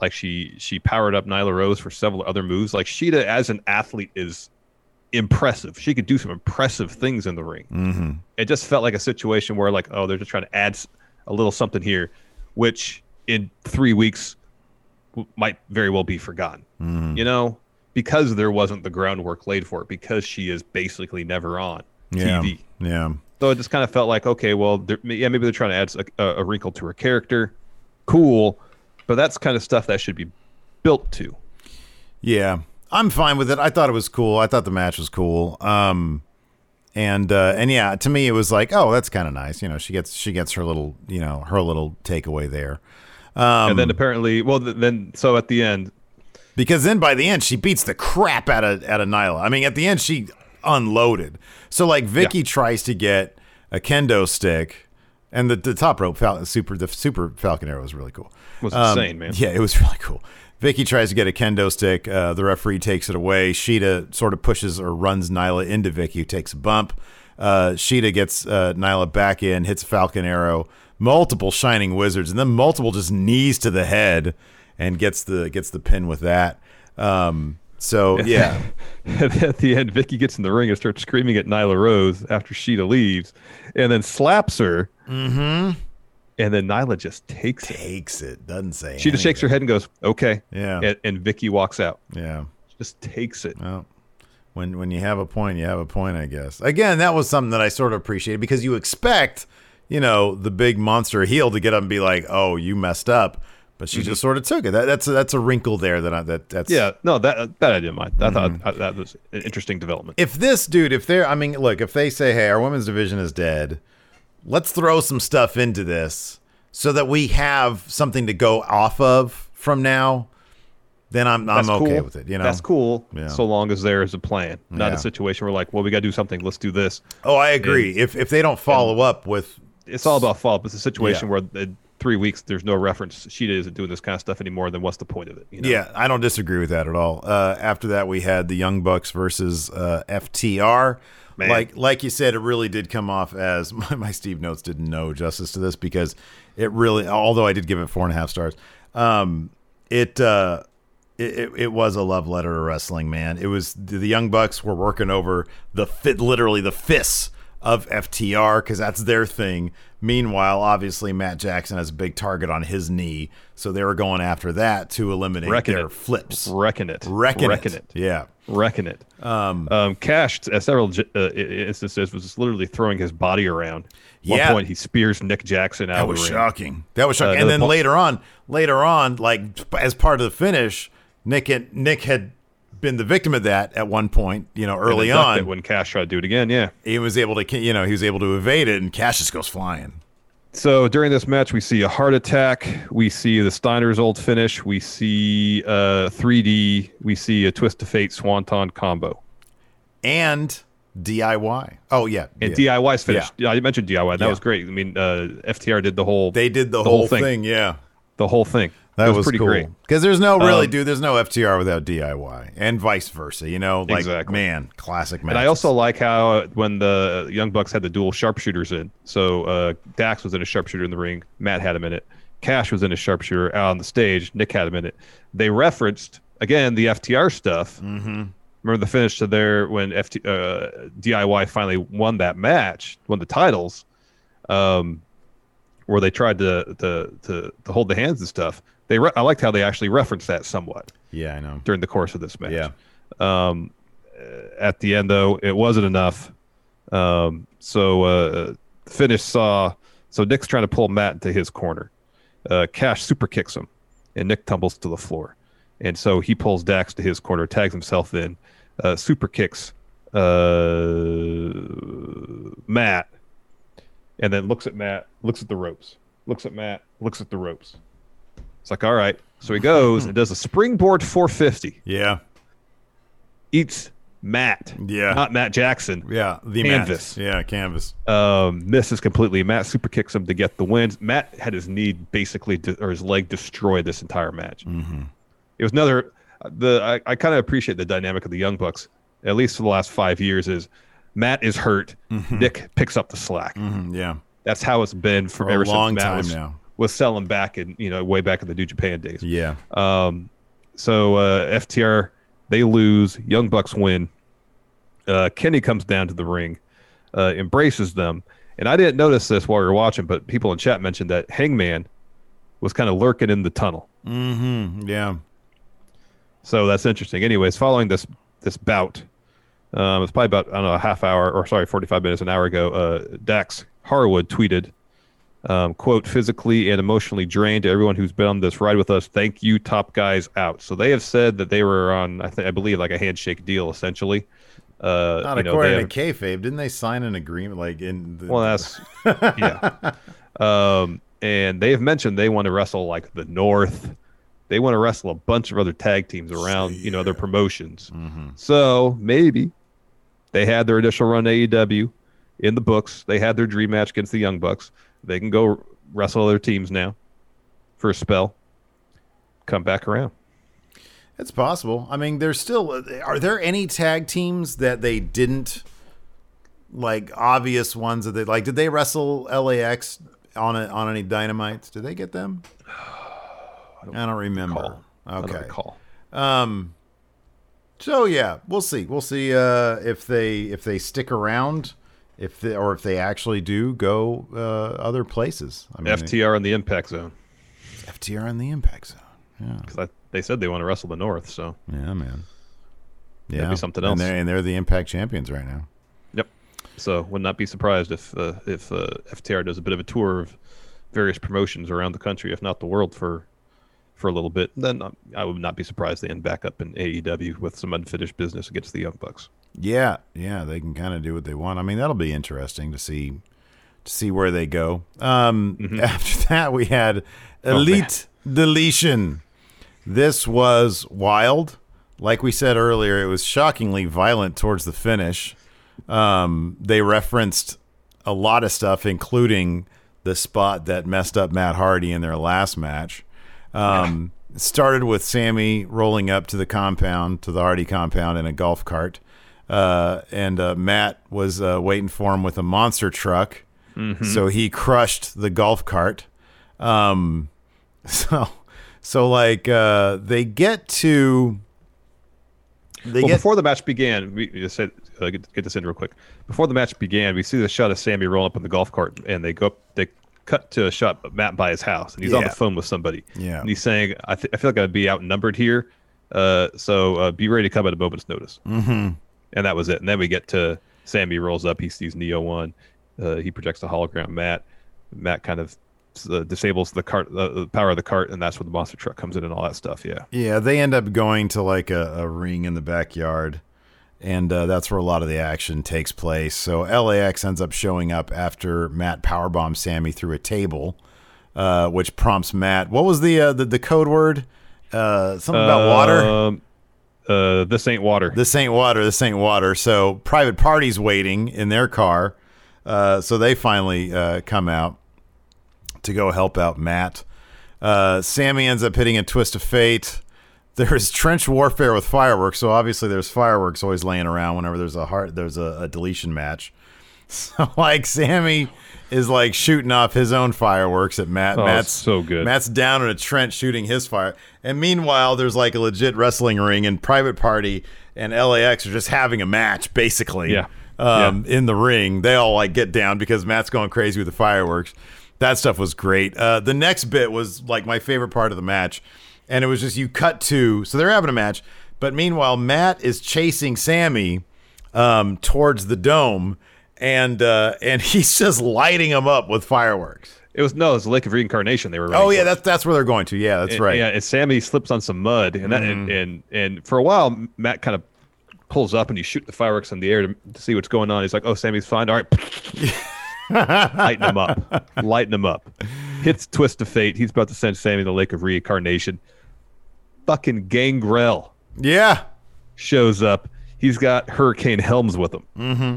Like she she powered up Nyla Rose for several other moves. Like Shida as an athlete is impressive. She could do some impressive things in the ring.
Mm-hmm.
It just felt like a situation where like oh they're just trying to add a little something here, which in three weeks w- might very well be forgotten
Mm-hmm.
you know, because there wasn't the groundwork laid for it, because she is basically never on
Yeah,
TV.
yeah.
So it just kind of felt like, okay, well, yeah, maybe they're trying to add a, a wrinkle to her character. Cool, but that's kind of stuff that should be built to.
Yeah, I'm fine with it. I thought it was cool. I thought the match was cool. Um, and uh, and yeah, to me it was like, oh, that's kind of nice. You know, she gets she gets her little you know her little takeaway there. Um,
and then apparently, well, th- then so at the end,
because then by the end she beats the crap out of out of Nyla. I mean, at the end she unloaded. So like Vicky tries to get a kendo stick, and the, the top rope fal- super the super Falcon Arrow was really cool.
Was
Um,
insane, man.
Yeah, it was really cool. Vicky tries to get a kendo stick. Uh, the referee takes it away. Shida sort of pushes or runs Nyla into Vicky, who takes a bump. Uh, Shida gets uh, Nyla back in, hits a Falcon Arrow, multiple Shining Wizards, and then multiple just knees to the head, and gets the gets the pin with that. Um, So yeah,
at the end, Vicky gets in the ring and starts screaming at Nyla Rose after Shida leaves, and then slaps her.
Mm-hmm.
And then Nyla just takes it.
Takes it. Doesn't say. Anything.
She just shakes her head and goes, "Okay."
Yeah.
And, and Vicky walks out.
Yeah.
Just takes it.
Well, when when you have a point, you have a point, I guess. Again, that was something that I sort of appreciated because you expect, you know, the big monster heel to get up and be like, "Oh, you messed up," but she just sort of took it. That, that's a, that's a wrinkle there that I, that that's
Yeah. No, that that I didn't mind. I thought uh, that was an interesting development.
If this dude, if they're, I mean, look, if they say, "Hey, our women's division is dead," let's throw some stuff into this so that we have something to go off of from now. Then I'm I'm okay
cool.
with it. You know,
that's cool.
Yeah.
So long as there is a plan, not
Yeah.
a situation where like, well, we got to do something. Let's do this.
Oh, I agree. if if they don't follow up with,
It's all about follow up. It's a situation
Yeah.
where in three weeks there's no reference. Shida isn't doing this kind of stuff anymore. Then what's the point of it? You know?
Yeah, I don't disagree with that at all. Uh, after that, we had the Young Bucks versus uh, FTR.
Man.
Like like you said, it really did come off as my, my Steve notes didn't know justice to this because it really, although I did give it four and a half stars, um, it. Uh, it, it, it was a love letter to wrestling, man. It was the Young Bucks were working over the fit, literally the fists of FTR because that's their thing. Meanwhile, obviously Matt Jackson has a big target on his knee, so they were going after that to eliminate
Wrecking
their
it.
flips.
Wrecking it.
Wrecking,
Wrecking
it.
it.
Yeah.
Wrecking it.
Um,
Um, Cash, at several uh, instances, was literally throwing his body around. At one
Yeah.
point, he spears Nick Jackson out
That was shocking. That was
Uh,
shocking. and then
po-
later on, later on, like as part of the finish, Nick had, Nick had been the victim of that at one point. You know, early on,
when Cash tried to do it again. Yeah.
he was able to, you know, he was able to evade it, and Cash just goes flying.
So during this match, we see a heart attack. We see the Steiner's old finish. We see uh, 3D. We see a twist of fate swanton combo.
and DIY. Oh yeah,
And
yeah.
DIY's finished. Yeah. I mentioned DIY. That
Yeah.
was great. I mean, uh, FTR did the whole.
They did the, whole, thing. Yeah,
The whole thing.
That
It
was,
pretty
cool.
great.
Because there's no really,
Um,
dude. There's no FTR without DIY, and vice versa. You know, like
Exactly.
man, classic match.
And I also like how when the Young Bucks had the dual sharpshooters in. So uh, Dax was in a sharpshooter in the ring. Matt had him in it. Cash was in a sharpshooter out on the stage. Nick had him in it. They referenced again the FTR stuff.
Mm-hmm.
Remember the finish to their when FT, uh, DIY finally won that match, won the titles, um, where they tried to to to, to hold the hands and stuff. They re- I liked how they actually referenced that somewhat
Yeah, I know.
during the course of this match.
Yeah.
Um, at the end, though, it wasn't enough. Um, so uh, finish saw. So Nick's trying to pull Matt into his corner. Uh, Cash super kicks him, and Nick tumbles to the floor. And so he pulls Dax to his corner, tags himself in, uh, super kicks uh, Matt, and then looks at Matt, looks at the ropes, looks at Matt, looks at the ropes. It's like, all right. So he goes and does a springboard 450.
Yeah,
Eats Matt.
Yeah.
Not Matt Jackson.
yeah. The
Canvas.
Matt. Yeah, canvas.
Um, misses completely. Matt super kicks him to get the win. Matt had his knee basically, de- or his leg destroyed this entire match.
Mm-hmm.
It was another. The I, I kind of appreciate the dynamic of the Young Bucks, at least for the last five years. Is Matt is hurt, Nick picks up the slack.
Mhm, Yeah,
That's how it's been for,
For a
ever
long
since Matt
time
was,
now.
Was selling back in you know way back in the New Japan days.
yeah.
Um, so uh, FTR they lose. Young Bucks win. Uh, Kenny comes down to the ring, uh, embraces them, and I didn't notice this while we were watching, but people in chat mentioned that Hangman was kind of lurking in the tunnel.
Mm-hmm. Yeah.
So that's interesting. Anyways, following this this bout, um, it's probably about I don't know a half hour or sorry, forty five minutes, an hour ago. Uh, Dax Harwood tweeted, um, "quote Physically and emotionally drained. To everyone who's been on this ride with us, thank you, top guys out." So they have said that they were on, I think, I believe, like a handshake deal, essentially. Uh,
Not
you know,
according to
have-
kayfabe. Didn't they sign an agreement like in? The,
well, that's yeah. Um, and they have mentioned they want to wrestle like the North. They want to wrestle a bunch of other tag teams around, you know, their promotions. So maybe they had their initial run AEW in the books. They had their dream match against the Young Bucks. They can go wrestle other teams now for a spell. Come back around.
It's possible. I mean, there's still. Are there any tag teams that they didn't like? Obvious ones that they like. Did they wrestle LAX on a, on any dynamites? Did they get them? I don't, remember.
I don't
Okay.
recall.
Um, So yeah, we'll see. We'll see uh, if they if they stick around, if they, or if they actually do go uh, other places. I mean,
FTR in the Impact Zone.
FTR in the Impact Zone. Yeah,
because they said they want to wrestle the North. So
yeah, man.
That'd
Yeah,
be something else.
And they're, and they're the Impact champions right now.
Yep. So would not be surprised if uh, if uh, FTR does a bit of a tour of various promotions around the country, if not the world, for for a little bit. Then um, I would not be surprised they end back up in AEW with some unfinished business against the Young Bucks.
Yeah, yeah, they can kind of do what they want. I mean, that'll be interesting to see to see where they go. Um, After that, we had Elite Deletion. This was wild. Like we said earlier, it was shockingly violent towards the finish. Um, they referenced a lot of stuff, including the spot that messed up Matt Hardy in their last match. Um, it started with Sammy rolling up to the compound, to the Hardy compound in a golf cart. Uh, and uh, Matt was uh, waiting for him with a monster truck.
Mhm.
So he crushed the golf cart. Um, so, so like uh, they get to. They
well,
get
before the match began, we just said uh, get, get this in real quick. Before the match began, we see the shot of Sammy rolling up in the golf cart, and they go up. They cut to a shot of Matt by his house, and he's on the phone with somebody.
Yeah.
and he's saying, "I, th- I feel like I'd be outnumbered here, uh, so uh, be ready to come at a moment's notice."
Mhm.
And that was it. And then we get to Sammy rolls up. He sees Neo one. Uh, he projects a hologram Matt. Matt kind of uh, disables the cart, uh, the power of the cart, and that's where the monster truck comes in and all that stuff. Yeah.
Yeah, they end up going to like a, a ring in the backyard, and uh, that's where a lot of the action takes place. So LAX ends up showing up after Matt powerbombs Sammy through a table, uh, which prompts Matt. What was the uh, the, the code word? Uh, something about water.
Um, uh, this ain't water.
This ain't water. This ain't water. So private parties waiting in their car. Uh, so they finally uh, come out to go help out Matt. Uh, Sammy ends up hitting a twist of fate. There's trench warfare with fireworks, so obviously there's fireworks always laying around whenever there's a heart there's a, a deletion match. So like Sammy is like shooting off his own fireworks at Matt.
Oh,
Matt's
so good.
Matt's down in a trench shooting his fire. And meanwhile, there's like a legit wrestling ring and Private Party and LAX are just having a match, basically.
Yeah.
Um, In the ring, they all like get down because Matt's going crazy with the fireworks. That stuff was great. Uh, the next bit was like my favorite part of the match, and it was just you cut to so they're having a match, but meanwhile Matt is chasing Sammy um, towards the dome, and uh, and he's just lighting them up with fireworks.
It was no, it was the Lake of Reincarnation. They were.
Oh yeah, that's that's where they're going to. Yeah, that's
And-
right.
Yeah, and Sammy slips on some mud, and that, and,
Mhm.
and and for a while, Matt kind of pulls up and you shoot the fireworks in the air to, to see what's going on. He's like, "Oh, Sammy's fine. All right." Lighten him up. Lighten him up. Hits twist of fate. He's about to send Sammy to the Lake of Reincarnation. Fucking Gangrel
Yeah.
shows up. He's got Hurricane Helms with him.
Mm-hmm.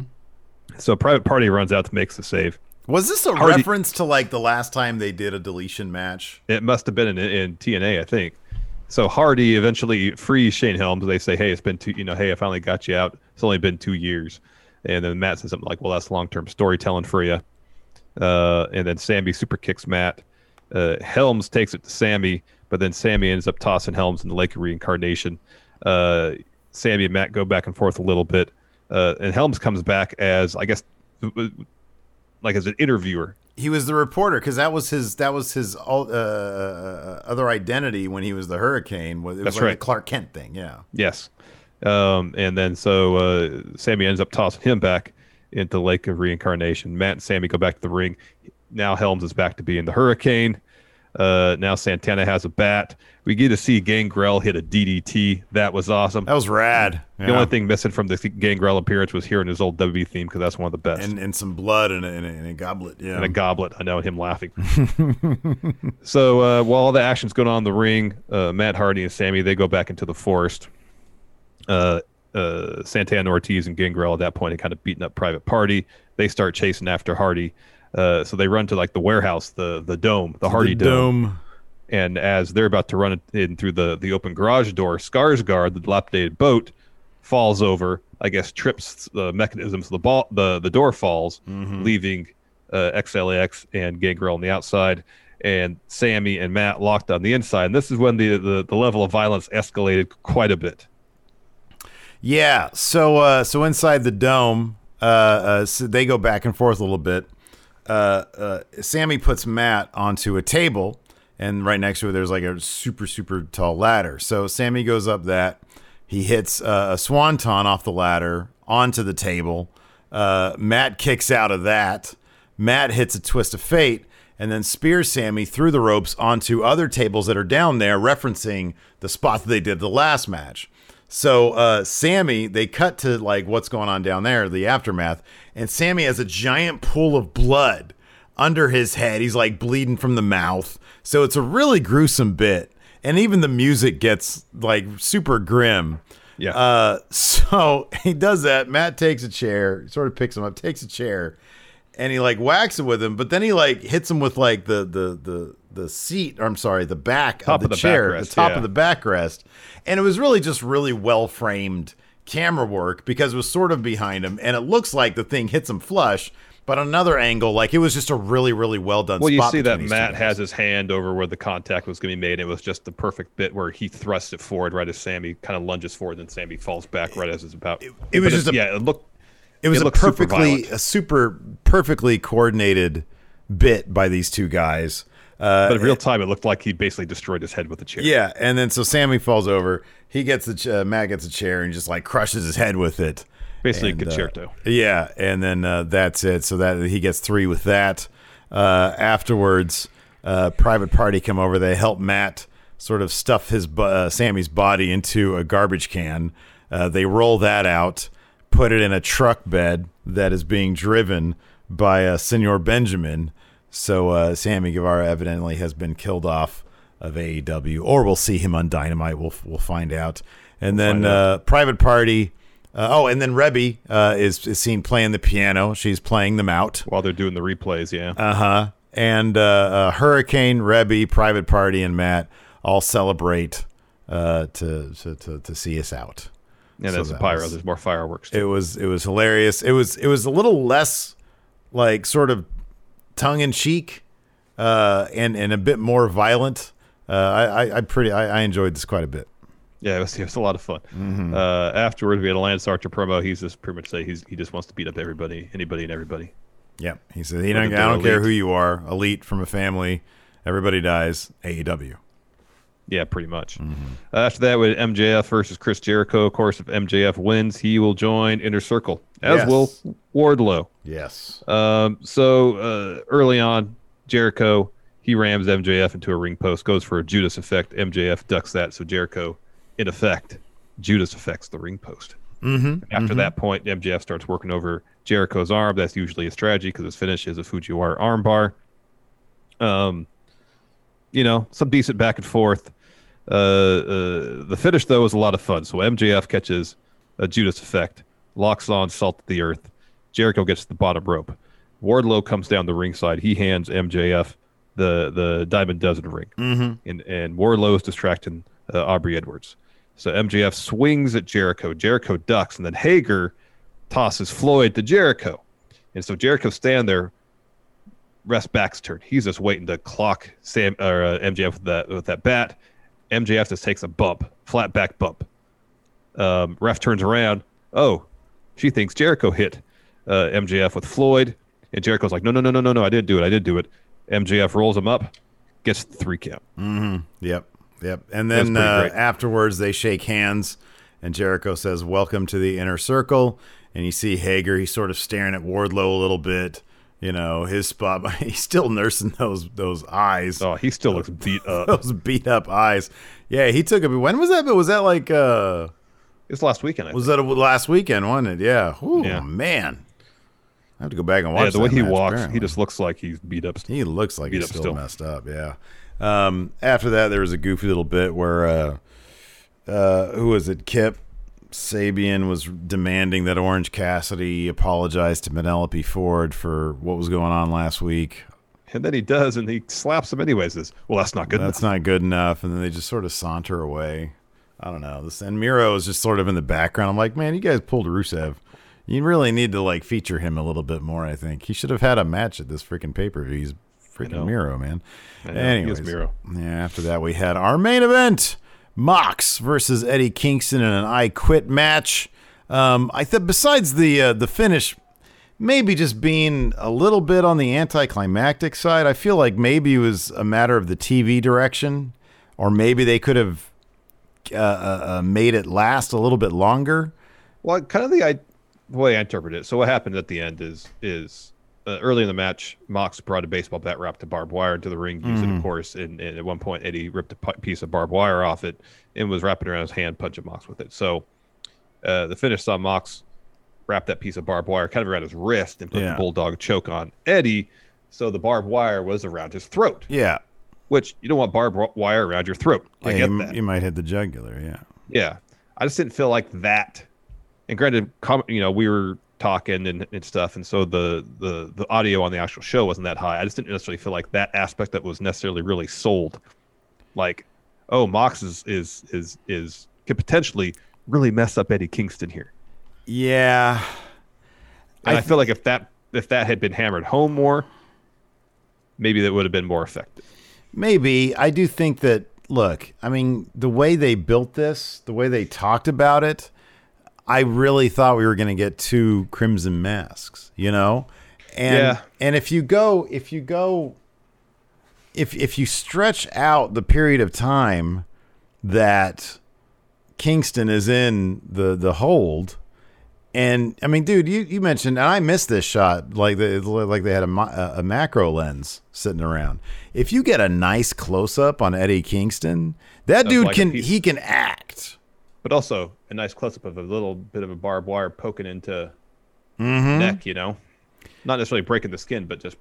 So Private Party runs out to makes the save.
Was this a
Hardy-
reference to like the last time they did a deletion match?
It must have been in, in TNA, I think. So Hardy eventually frees Shane Helms. They say, "Hey, it's been two. You know, hey, I finally got you out. It's only been two years." And then Matt says something like, "Well, that's long-term storytelling for you." Uh, and then Sammy super kicks Matt. Uh, Helms takes it to Sammy, but then Sammy ends up tossing Helms in the Lake of Reincarnation. Uh, Sammy and Matt go back and forth a little bit, uh, and Helms comes back as I guess, like as an interviewer.
He was the reporter because that was his that was his al- uh, other identity when he was the Hurricane. It was
That's
like
right.
a Clark Kent thing. Yeah.
Yes. Um, and then so uh, Sammy ends up tossing him back into Lake of Reincarnation. Matt and Sammy go back to the ring. Now Helms is back to being the Hurricane. Uh, now Santana has a bat. We get to see Gangrel hit a DDT. That was awesome.
That was rad.
The
Yeah.
only thing missing from the Gangrel appearance was hearing his old WB theme because that's one of the best.
And and some blood in a, in a, in a goblet. Yeah.
and a goblet. I know him laughing. so uh, while all the action's going on in the ring, uh, Matt Hardy and Sammy they go back into the forest. Uh, uh, Santana Ortiz and Gangrel at that point had kind of beaten up Private Party. They start chasing after Hardy. Uh, so they run to like the warehouse, the the dome, the Hardy
The
dome.
dome.
And as they're about to run in through the the open garage door, Skarsgård, the dilapidated boat, falls over. I guess trips the mechanisms. The ball, the the door falls,
Mhm.
leaving uh, XLAX and Gangrel on the outside, and Sammy and Matt locked on the inside. And this is when the the, the level of violence escalated quite a bit.
Yeah. So uh, so inside the dome, uh, uh, so they go back and forth a little bit. Uh, uh, Sammy puts Matt onto a table, and right next to it, there's like a super super tall ladder. So Sammy goes up that. He hits uh, a swanton off the ladder onto the table. Matt kicks out of that. Matt hits a twist of fate and then spears Sammy through the ropes onto other tables that are down there, referencing the spot that they did the last match. So uh, Sammy, they cut to like what's going on down there, the aftermath, and Sammy has a giant pool of blood under his head. He's like bleeding from the mouth. So it's a really gruesome bit, and even the music gets like super grim.
Yeah.
Uh, so he does that. Matt takes a chair, sort of picks him up, takes a chair, and he like whacks it with him. But then he like hits him with like the the the the seat. Or I'm sorry, the back
Top
of the,
of the
chair,
backrest,
the top
yeah.
of the backrest, and it was really just really well framed camera work because it was sort of behind him, and it looks like the thing hits him flush. But another angle, like it was just a really, really well done.
Well, you see that
between these two
Matt has his hand over where the contact was going to be made. It was just the perfect bit where he thrusts it forward right as Sammy kind of lunges forward, and Sammy falls back right as it's about.
It was
But
just a-
yeah, it looked.
It was a
looked super
perfectly a super perfectly coordinated bit by these two guys. Uh,
But in real time, it looked like he basically destroyed his head with a chair.
Yeah, and then so Sammy falls over. He gets the ch- uh, Matt gets a chair and just like crushes his head with it.
Basically
And,
Con-Chair-To.
Uh, yeah, and then uh, that's it. So that he gets three with that. Uh, afterwards, uh, private party come over. They help Matt sort of stuff his uh, Sammy's body into a garbage can. Uh, they roll that out, put it in a truck bed that is being driven by uh, Senor Benjamin. So uh, Sammy Guevara evidently has been killed off of AEW, or we'll see him on Dynamite. We'll we'll find out. And then
find out.
uh, private party. Uh, oh, and then Reby uh, is, is seen playing the piano. She's playing them out.
While they're doing the replays, yeah.
Uh huh. And uh, Hurricane, Reby, Private Party, and Matt all celebrate uh, to, to to to see us out.
And
So
there's a
that
pyro.
was-
There's more fireworks.
It was it was hilarious. It was it was a little less like sort of tongue in cheek uh, and and a bit more violent. Uh, I, I I pretty I, I enjoyed this quite a bit.
Yeah, it was, it was a lot of fun.
Mhm.
Uh, afterwards, we had a Lance Archer promo. He's just pretty much say he's he just wants to beat up everybody, anybody, and everybody.
Yep. He said, he don't, I don't care who you are, elite from a family, everybody dies. AEW.
Yeah, pretty much.
Mm-hmm.
Uh, after that, with MJF versus Chris Jericho. Of course, if MJF wins, he will join Inner Circle, as
Yes.
will Wardlow.
Yes.
Um, so uh, early on, Jericho he rams MJF into a ring post, goes for a Judas effect. MJF ducks that, so Jericho, in effect, Judas affects the ring post.
Mhm,
After
mhm.
that point, MJF starts working over Jericho's arm. That's usually a strategy because his finish is a Fujiwara armbar. Um, you know, some decent back and forth. Uh, uh, the finish though was a lot of fun. So MJF catches a Judas effect, locks on Salt of the Earth. Jericho gets to the bottom rope. Wardlow comes down the ringside. He hands MJF the the Diamond Dozen ring,
Mhm.
and and Wardlow is distracting uh, Aubrey Edwards. So MJF swings at Jericho. Jericho ducks, and then Hager tosses Floyd to Jericho, and so Jericho's standing there, rest back's turned. He's just waiting to clock Sam or uh, MJF with that with that bat. MJF just takes a bump, flat back bump. Um, ref turns around. Oh, she thinks Jericho hit uh, MJF with Floyd, and Jericho's like, no, no, no, no, no, no, I didn't do it, I didn't do it. MJF rolls him up, gets the three count.
hmm Yep. Yep. And then uh, afterwards, they shake hands, and Jericho says, "Welcome to the inner circle." And you see Hager; he's sort of staring at Wardlow a little bit. You know, his spot. He's still nursing those those eyes.
Oh, he still looks beat up.
those beat up eyes. Yeah, he took a. When was that? Bit? Was that like? uh
It's last weekend. I
Was that a, last weekend? Wasn't it? Yeah. Ooh,
Yeah.
man. I have to go back and watch.
yeah, the way he
match,
walks,
apparently.
he just looks like he's beat up.
He looks like
beat
he's still,
still.
messed up. Yeah. Um, after that, there was a goofy little bit where uh, uh, who was it? Kip Sabian was demanding that Orange Cassidy apologize to Penelope Ford for what was going on last week.
And then he does, and he slaps him anyways. Says, "Well, that's not good
That's
enough."
not good enough. And then they just sort of saunter away. I don't know. This and Miro is just sort of in the background. I'm like, man, you guys pulled Rusev. You really need to like feature him a little bit more. I think he should have had a match at this freaking pay per view. He's freaking Miro, man.
I know, he is
Anyways,
Miro.
yeah. After that, we had our main event: Mox versus Eddie Kingston in an I Quit match. Um, I thought besides the uh, the finish, maybe just being a little bit on the anticlimactic side, I feel like maybe it was a matter of the TV direction, or maybe they could have uh, uh, uh, made it last a little bit longer.
Well, kind of the, I, way I interpret it. So what happened at the end is is uh, early in the match, Mox brought a baseball bat wrapped to barbed wire into the ring, used it,
Mhm.
of course. And, and at one point, Eddie ripped a piece of barbed wire off it and was wrapping around his hand, punching Mox with it. So uh, the finish saw Mox wrap that piece of barbed wire kind of around his wrist and put
Yeah.
the bulldog choke on Eddie. So the barbed wire was around his throat,
Yeah,
which you don't want barbed wire around your throat. I
Yeah,
get
you,
that.
you might hit the jugular. Yeah,
Yeah, I just didn't feel like that. And granted, com- you know, we were talking and, and stuff, and so the, the the audio on the actual show wasn't that high. I just didn't necessarily feel like that aspect that was necessarily really sold. Like, oh, Mox is is is is could potentially really mess up Eddie Kingston here.
yeah.
And I,
I
feel like if that if that had been hammered home more, maybe that would have been more effective.
Maybe. I do think that, look, I mean, the way they built this, the way they talked about it, I really thought we were going to get two Crimson Masks, you know? And,
Yeah.
and if you go, if you go, if, if you stretch out the period of time that Kingston is in the, the hold, and I mean, dude, you, you mentioned, and I missed this shot, like the, like they had a, a macro lens sitting around. If you get a nice close up on Eddie Kingston, that
Of
dude
like
can he can act.
But also a nice close up of a little bit of a barbed wire poking into
Mhm.
neck, you know, not necessarily breaking the skin, but just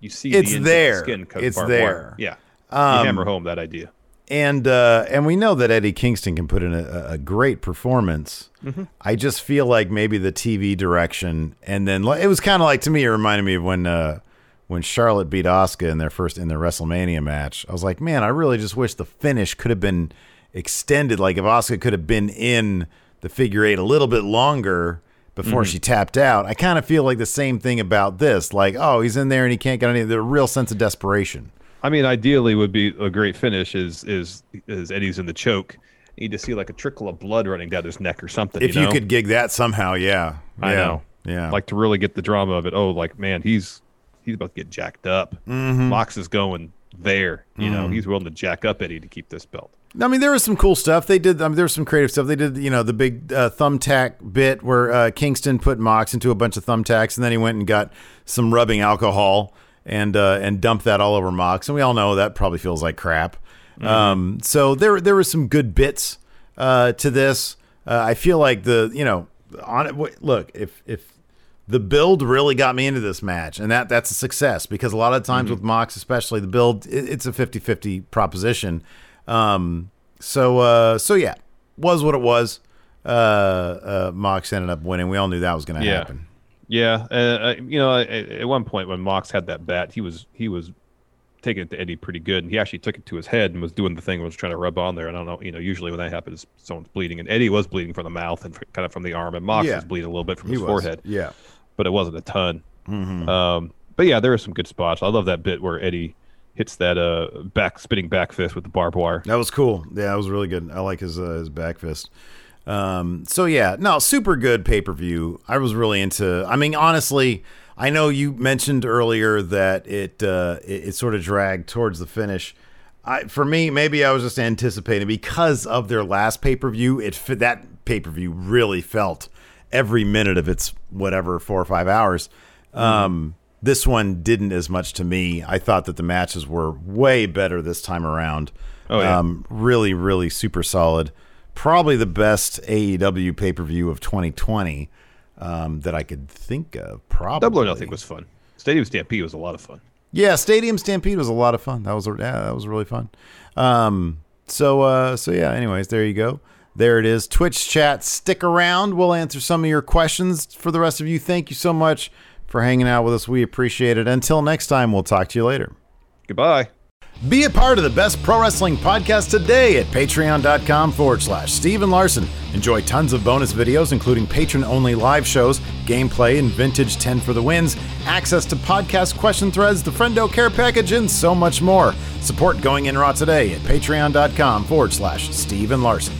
you see
It's
the
there.
The skin
It's there.
Wire. Yeah,
Um,
you hammer home that idea.
And uh, and we know that Eddie Kingston can put in a, a great performance.
Mhm.
I just feel like maybe the TV direction, and then it was kind of like to me, it reminded me of when uh, when Charlotte beat Asuka in their first in their WrestleMania match. I was like, man, I really just wish the finish could have been extended. Like if Asuka could have been in the figure eight a little bit longer before
Mhm.
she tapped out. I kind of feel like the same thing about this. Like, oh, he's in there and he can't get any. The real sense of desperation.
I mean, ideally would be a great finish is is is Eddie's in the choke. You need to see like a trickle of blood running down his neck or something.
If
you,
you could gig that somehow, yeah,
I know.
yeah.
like to really get the drama of it. Oh, like man, he's he's about to get jacked up.
Mhm.
Mox is going there. You know,
Mhm.
he's willing to jack up Eddie to keep this belt.
I mean, there was some cool stuff they did. I mean, there was some creative stuff they did. You know, the big uh, thumbtack bit where uh, Kingston put Mox into a bunch of thumbtacks, and then he went and got some rubbing alcohol and uh, and dumped that all over Mox. And we all know that probably feels like crap. Um, so there there were some good bits uh, to this. Uh, I feel like the you know on it. Look, if if the build really got me into this match and that that's a success because a lot of times with mox especially the build it, it's a 50-50 proposition um so uh so yeah was what it was uh uh mox ended up winning we all knew that was going to
Yeah.
happen
Yeah, uh, uh, you know, at, one point when Mox had that bat, he was he was taking it to Eddie pretty good, and he actually took it to his head and was doing the thing, was trying to rub on there. And I don't know, you know, usually when that happens, someone's bleeding, and Eddie was bleeding from the mouth and kind of from the arm, and Mox
Yeah.
was bleeding a little bit from
He
his
was,
forehead.
yeah.
but it wasn't a ton.
Mhm.
Um, but yeah, there are some good spots. I love that bit where Eddie hits that uh back spinning back fist with the barbed wire.
That was cool. Yeah, that was really good. I like his uh, his back fist. Um, so yeah, no, super good pay per view. I was really into. I mean, honestly, I know you mentioned earlier that it uh, it, it sort of dragged towards the finish. I, for me, maybe I was just anticipating because of their last pay per view. It that pay per view really felt every minute of its whatever four or five hours. Um, this one didn't as much to me. I thought that the matches were way better this time around.
Oh, yeah.
Um, really, really super solid. Probably the best AEW pay per view of 2020 um, that I could think of. Probably.
Double or Nothing was fun. Stadium Stampede was a lot of fun.
Yeah, Stadium Stampede was a lot of fun. That was yeah, that was really fun. Um, so uh, so yeah. Anyways, there you go. There it is. Twitch chat. Stick around. We'll answer some of your questions for the rest of you. Thank you so much for hanging out with us. We appreciate it. Until next time, we'll talk to you later.
Goodbye.
Be a part of the best pro wrestling podcast today at patreon.com forward slash Steve and Larson. Enjoy tons of bonus videos, including patron only live shows, gameplay, and vintage 10 for the wins, access to podcast question threads, the Friendo Care Package, and so much more. Support Going In Raw today at patreon.com forward slash Steve and Larson.